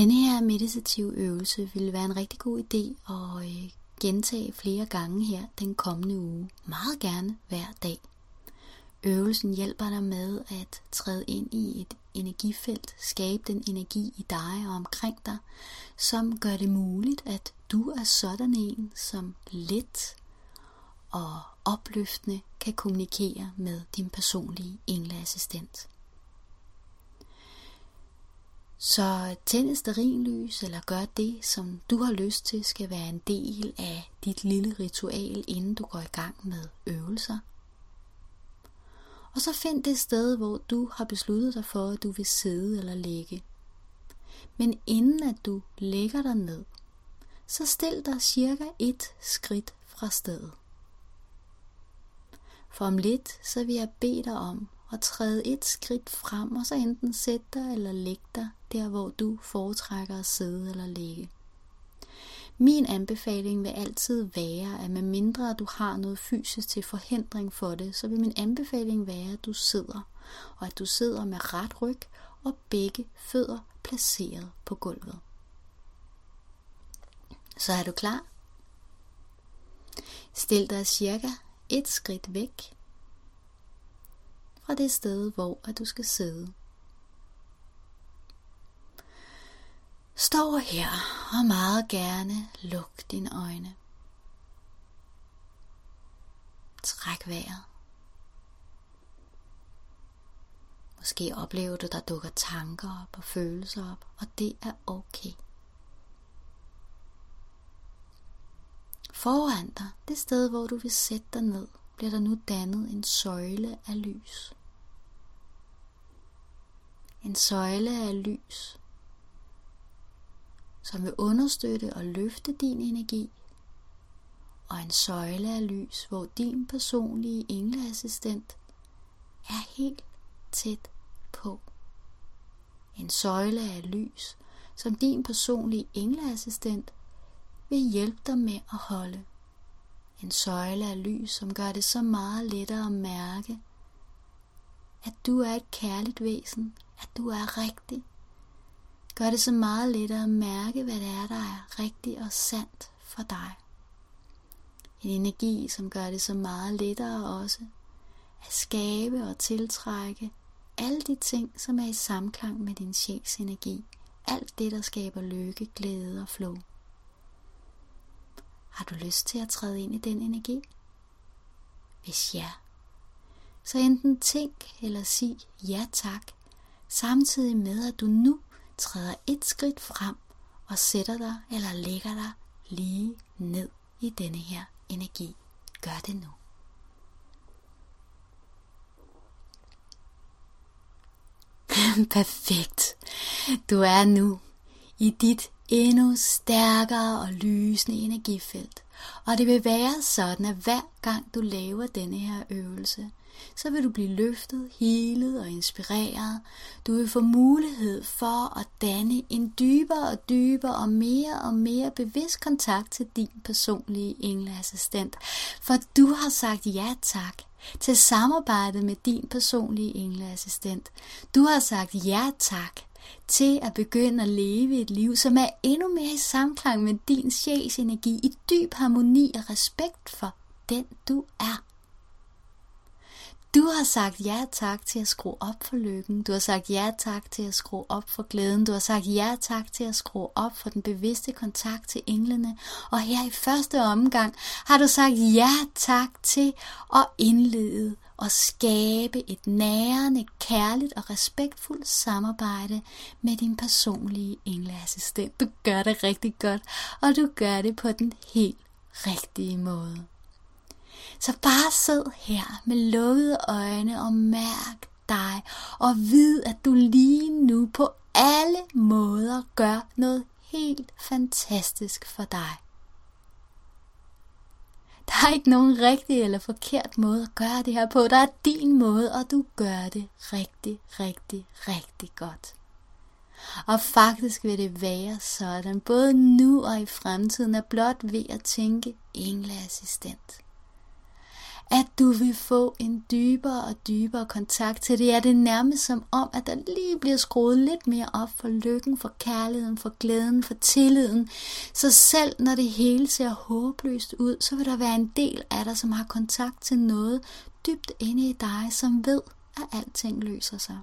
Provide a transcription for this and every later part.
Denne her meditative øvelse vil være en rigtig god idé at øh, gentage flere gange her den kommende uge. Meget gerne hver dag. Øvelsen hjælper dig med at træde ind i et energifelt, skabe den energi i dig og omkring dig, som gør det muligt, at du er sådan en, som let og opløftende kan kommunikere med din personlige engleassistent. Så tænd et sterinlys, eller gør det, som du har lyst til, skal være en del af dit lille ritual, inden du går i gang med øvelser. Og så find det sted, hvor du har besluttet dig for, at du vil sidde eller ligge. Men inden at du lægger dig ned, så stil dig cirka et skridt fra stedet. For om lidt, så vil jeg bede dig om og træde et skridt frem, og så enten sætte dig eller lægge dig der, hvor du foretrækker at sidde eller ligge. Min anbefaling vil altid være, at medmindre du har noget fysisk til forhindring for det, så vil min anbefaling være, at du sidder, og at du sidder med ret ryg og begge fødder placeret på gulvet. Så er du klar? Stil dig cirka et skridt væk fra det sted, hvor at du skal sidde. Stå her og meget gerne luk dine øjne. Træk vejret. Måske oplever du, der dukker tanker op og følelser op, og det er okay. Foran dig, det sted hvor du vil sætte dig ned, bliver der nu dannet en søjle af lys. En søjle af lys, som vil understøtte og løfte din energi, og en søjle af lys, hvor din personlige engleassistent er helt tæt på. En søjle af lys, som din personlige engleassistent vil hjælpe dig med at holde. En søjle af lys, som gør det så meget lettere at mærke, at du er et kærligt væsen, at du er rigtig, gør det så meget lettere at mærke, hvad det er, der er rigtigt og sandt for dig. En energi, som gør det så meget lettere også at skabe og tiltrække alle de ting, som er i samklang med din sjæls energi. Alt det, der skaber lykke, glæde og flow. Har du lyst til at træde ind i den energi? Hvis ja, så enten tænk eller sig ja tak, samtidig med at du nu træder et skridt frem og sætter dig eller lægger dig lige ned i denne her energi. Gør det nu. Perfekt. Du er nu i dit endnu stærkere og lysende energifelt. Og det vil være sådan, at hver gang du laver denne her øvelse, så vil du blive løftet, helet og inspireret. Du vil få mulighed for at danne en dybere og dybere og mere og mere bevidst kontakt til din personlige engleassistent. For du har sagt ja tak til samarbejdet med din personlige engleassistent. Du har sagt ja tak til at begynde at leve et liv, som er endnu mere i samklang med din sjæls energi, i dyb harmoni og respekt for den du er. Du har sagt ja tak til at skrue op for lykken. Du har sagt ja tak til at skrue op for glæden. Du har sagt ja tak til at skrue op for den bevidste kontakt til englene. Og her i første omgang har du sagt ja tak til at indlede og skabe et nærende, kærligt og respektfuldt samarbejde med din personlige engleassistent. Du gør det rigtig godt, og du gør det på den helt rigtige måde. Så bare sid her med lukkede øjne og mærk dig, og vid, at du lige nu på alle måder gør noget helt fantastisk for dig. Der er ikke nogen rigtig eller forkert måde at gøre det her på. Der er din måde, og du gør det rigtig, rigtig, rigtig godt. Og faktisk vil det være sådan, både nu og i fremtiden, er blot ved at tænke engleassistent at du vil få en dybere og dybere kontakt til det. Er det nærmest som om, at der lige bliver skruet lidt mere op for lykken, for kærligheden, for glæden, for tilliden. Så selv når det hele ser håbløst ud, så vil der være en del af dig, som har kontakt til noget dybt inde i dig, som ved, at alting løser sig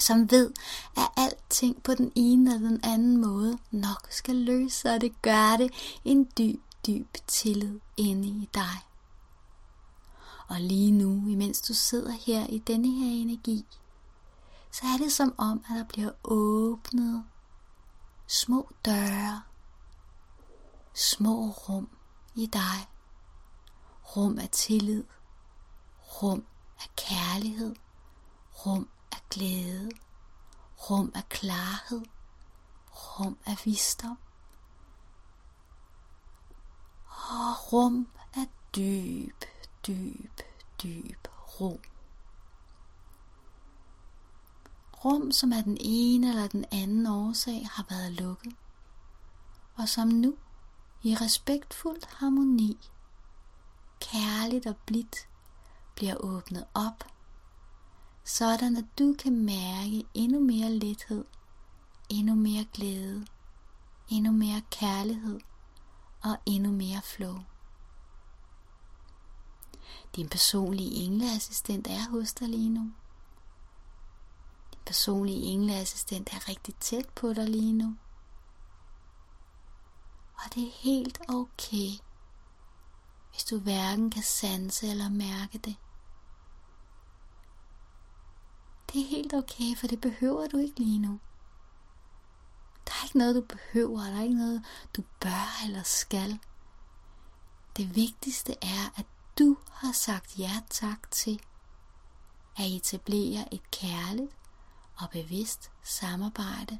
som ved, at alting på den ene eller den anden måde nok skal løse, og det gør det en dyb, dyb tillid inde i dig. Og lige nu, imens du sidder her i denne her energi, så er det som om, at der bliver åbnet små døre, små rum i dig. Rum af tillid, rum af kærlighed, rum af glæde, rum af klarhed, rum af visdom og rum af dyb, dyb, dyb ro. Rum, som af den ene eller den anden årsag har været lukket, og som nu i respektfuld harmoni, kærligt og blidt, bliver åbnet op sådan at du kan mærke endnu mere lethed, endnu mere glæde, endnu mere kærlighed og endnu mere flow. Din personlige engleassistent er hos dig lige nu. Din personlige engleassistent er rigtig tæt på dig lige nu. Og det er helt okay, hvis du hverken kan sanse eller mærke det. Det er helt okay, for det behøver du ikke lige nu. Der er ikke noget, du behøver, der er ikke noget, du bør eller skal. Det vigtigste er, at du har sagt ja tak til at etablere et kærligt og bevidst samarbejde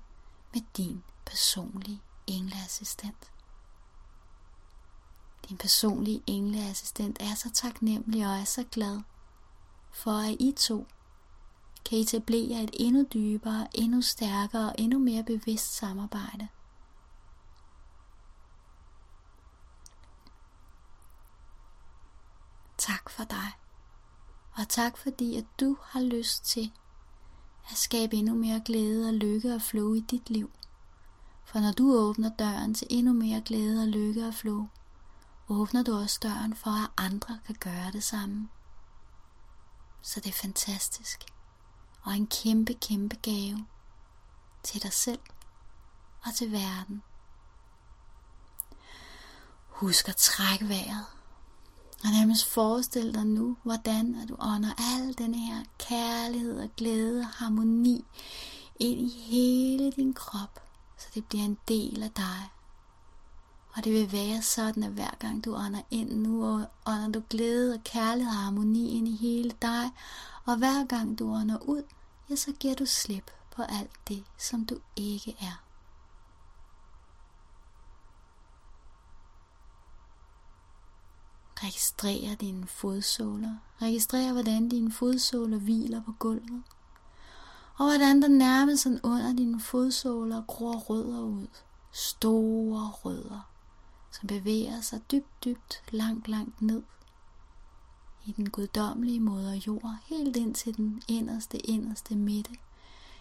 med din personlige engleassistent. Din personlige engleassistent er så taknemmelig og er så glad for, at I to kan etablere et endnu dybere, endnu stærkere og endnu mere bevidst samarbejde. Tak for dig. Og tak fordi, at du har lyst til at skabe endnu mere glæde og lykke og flow i dit liv. For når du åbner døren til endnu mere glæde og lykke og flow, åbner du også døren for, at andre kan gøre det samme. Så det er fantastisk og en kæmpe, kæmpe gave til dig selv og til verden. Husk at trække vejret. Og nærmest forestil dig nu, hvordan at du ånder al den her kærlighed og glæde og harmoni ind i hele din krop, så det bliver en del af dig. Og det vil være sådan, at hver gang du ånder ind nu, og ånder du glæde og kærlighed og harmoni ind i hele dig, og hver gang du ånder ud, ja, så giver du slip på alt det, som du ikke er. Registrer dine fodsåler. Registrer, hvordan dine fodsåler hviler på gulvet. Og hvordan der nærmest sådan under dine fodsåler gror rødder ud. Store rødder, som bevæger sig dybt, dybt, langt, langt ned i den guddommelige moder jord, helt ind til den inderste, inderste midte.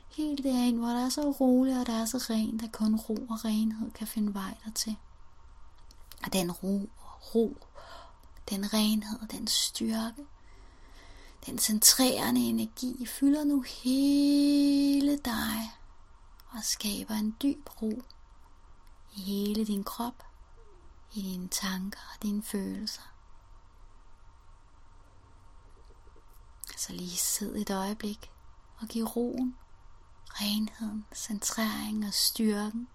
Helt derind, hvor der er så roligt og der er så rent, at kun ro og renhed kan finde vej dertil. Og den ro og ro, den renhed den styrke, den centrerende energi fylder nu hele dig og skaber en dyb ro i hele din krop, i dine tanker og dine følelser. Så lige sid et øjeblik og giv roen, renheden, centrering og styrken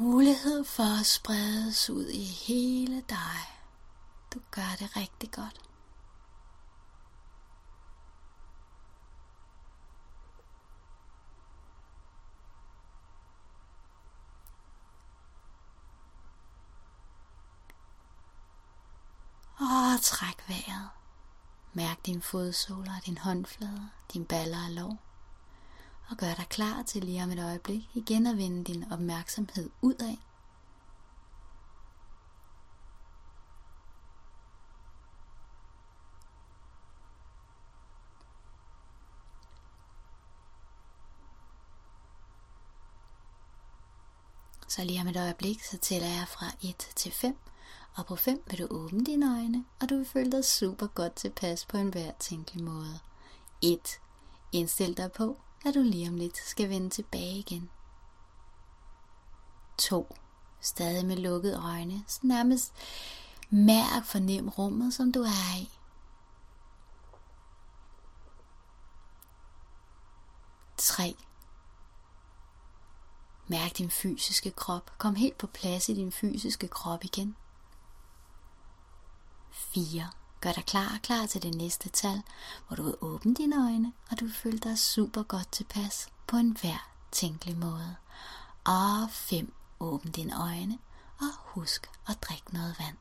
mulighed for at spredes ud i hele dig. Du gør det rigtig godt. Og træk vejret. Mærk din fodsåler og din håndflade, din baller og lov og gør dig klar til lige om et øjeblik igen at vende din opmærksomhed udad. Så lige om et øjeblik, så tæller jeg fra 1 til 5, og på 5 vil du åbne dine øjne, og du vil føle dig super godt tilpas på en enhver tænkelig måde. 1. Indstil dig på, at du lige om lidt skal vende tilbage igen. 2. Stadig med lukkede øjne, så nærmest mærk fornem rummet, som du er i. 3. Mærk din fysiske krop. Kom helt på plads i din fysiske krop igen. 4. Gør dig klar klar til det næste tal, hvor du vil åbne dine øjne, og du vil føle dig super godt tilpas på en hver tænkelig måde. Og 5. Åbn dine øjne, og husk at drikke noget vand.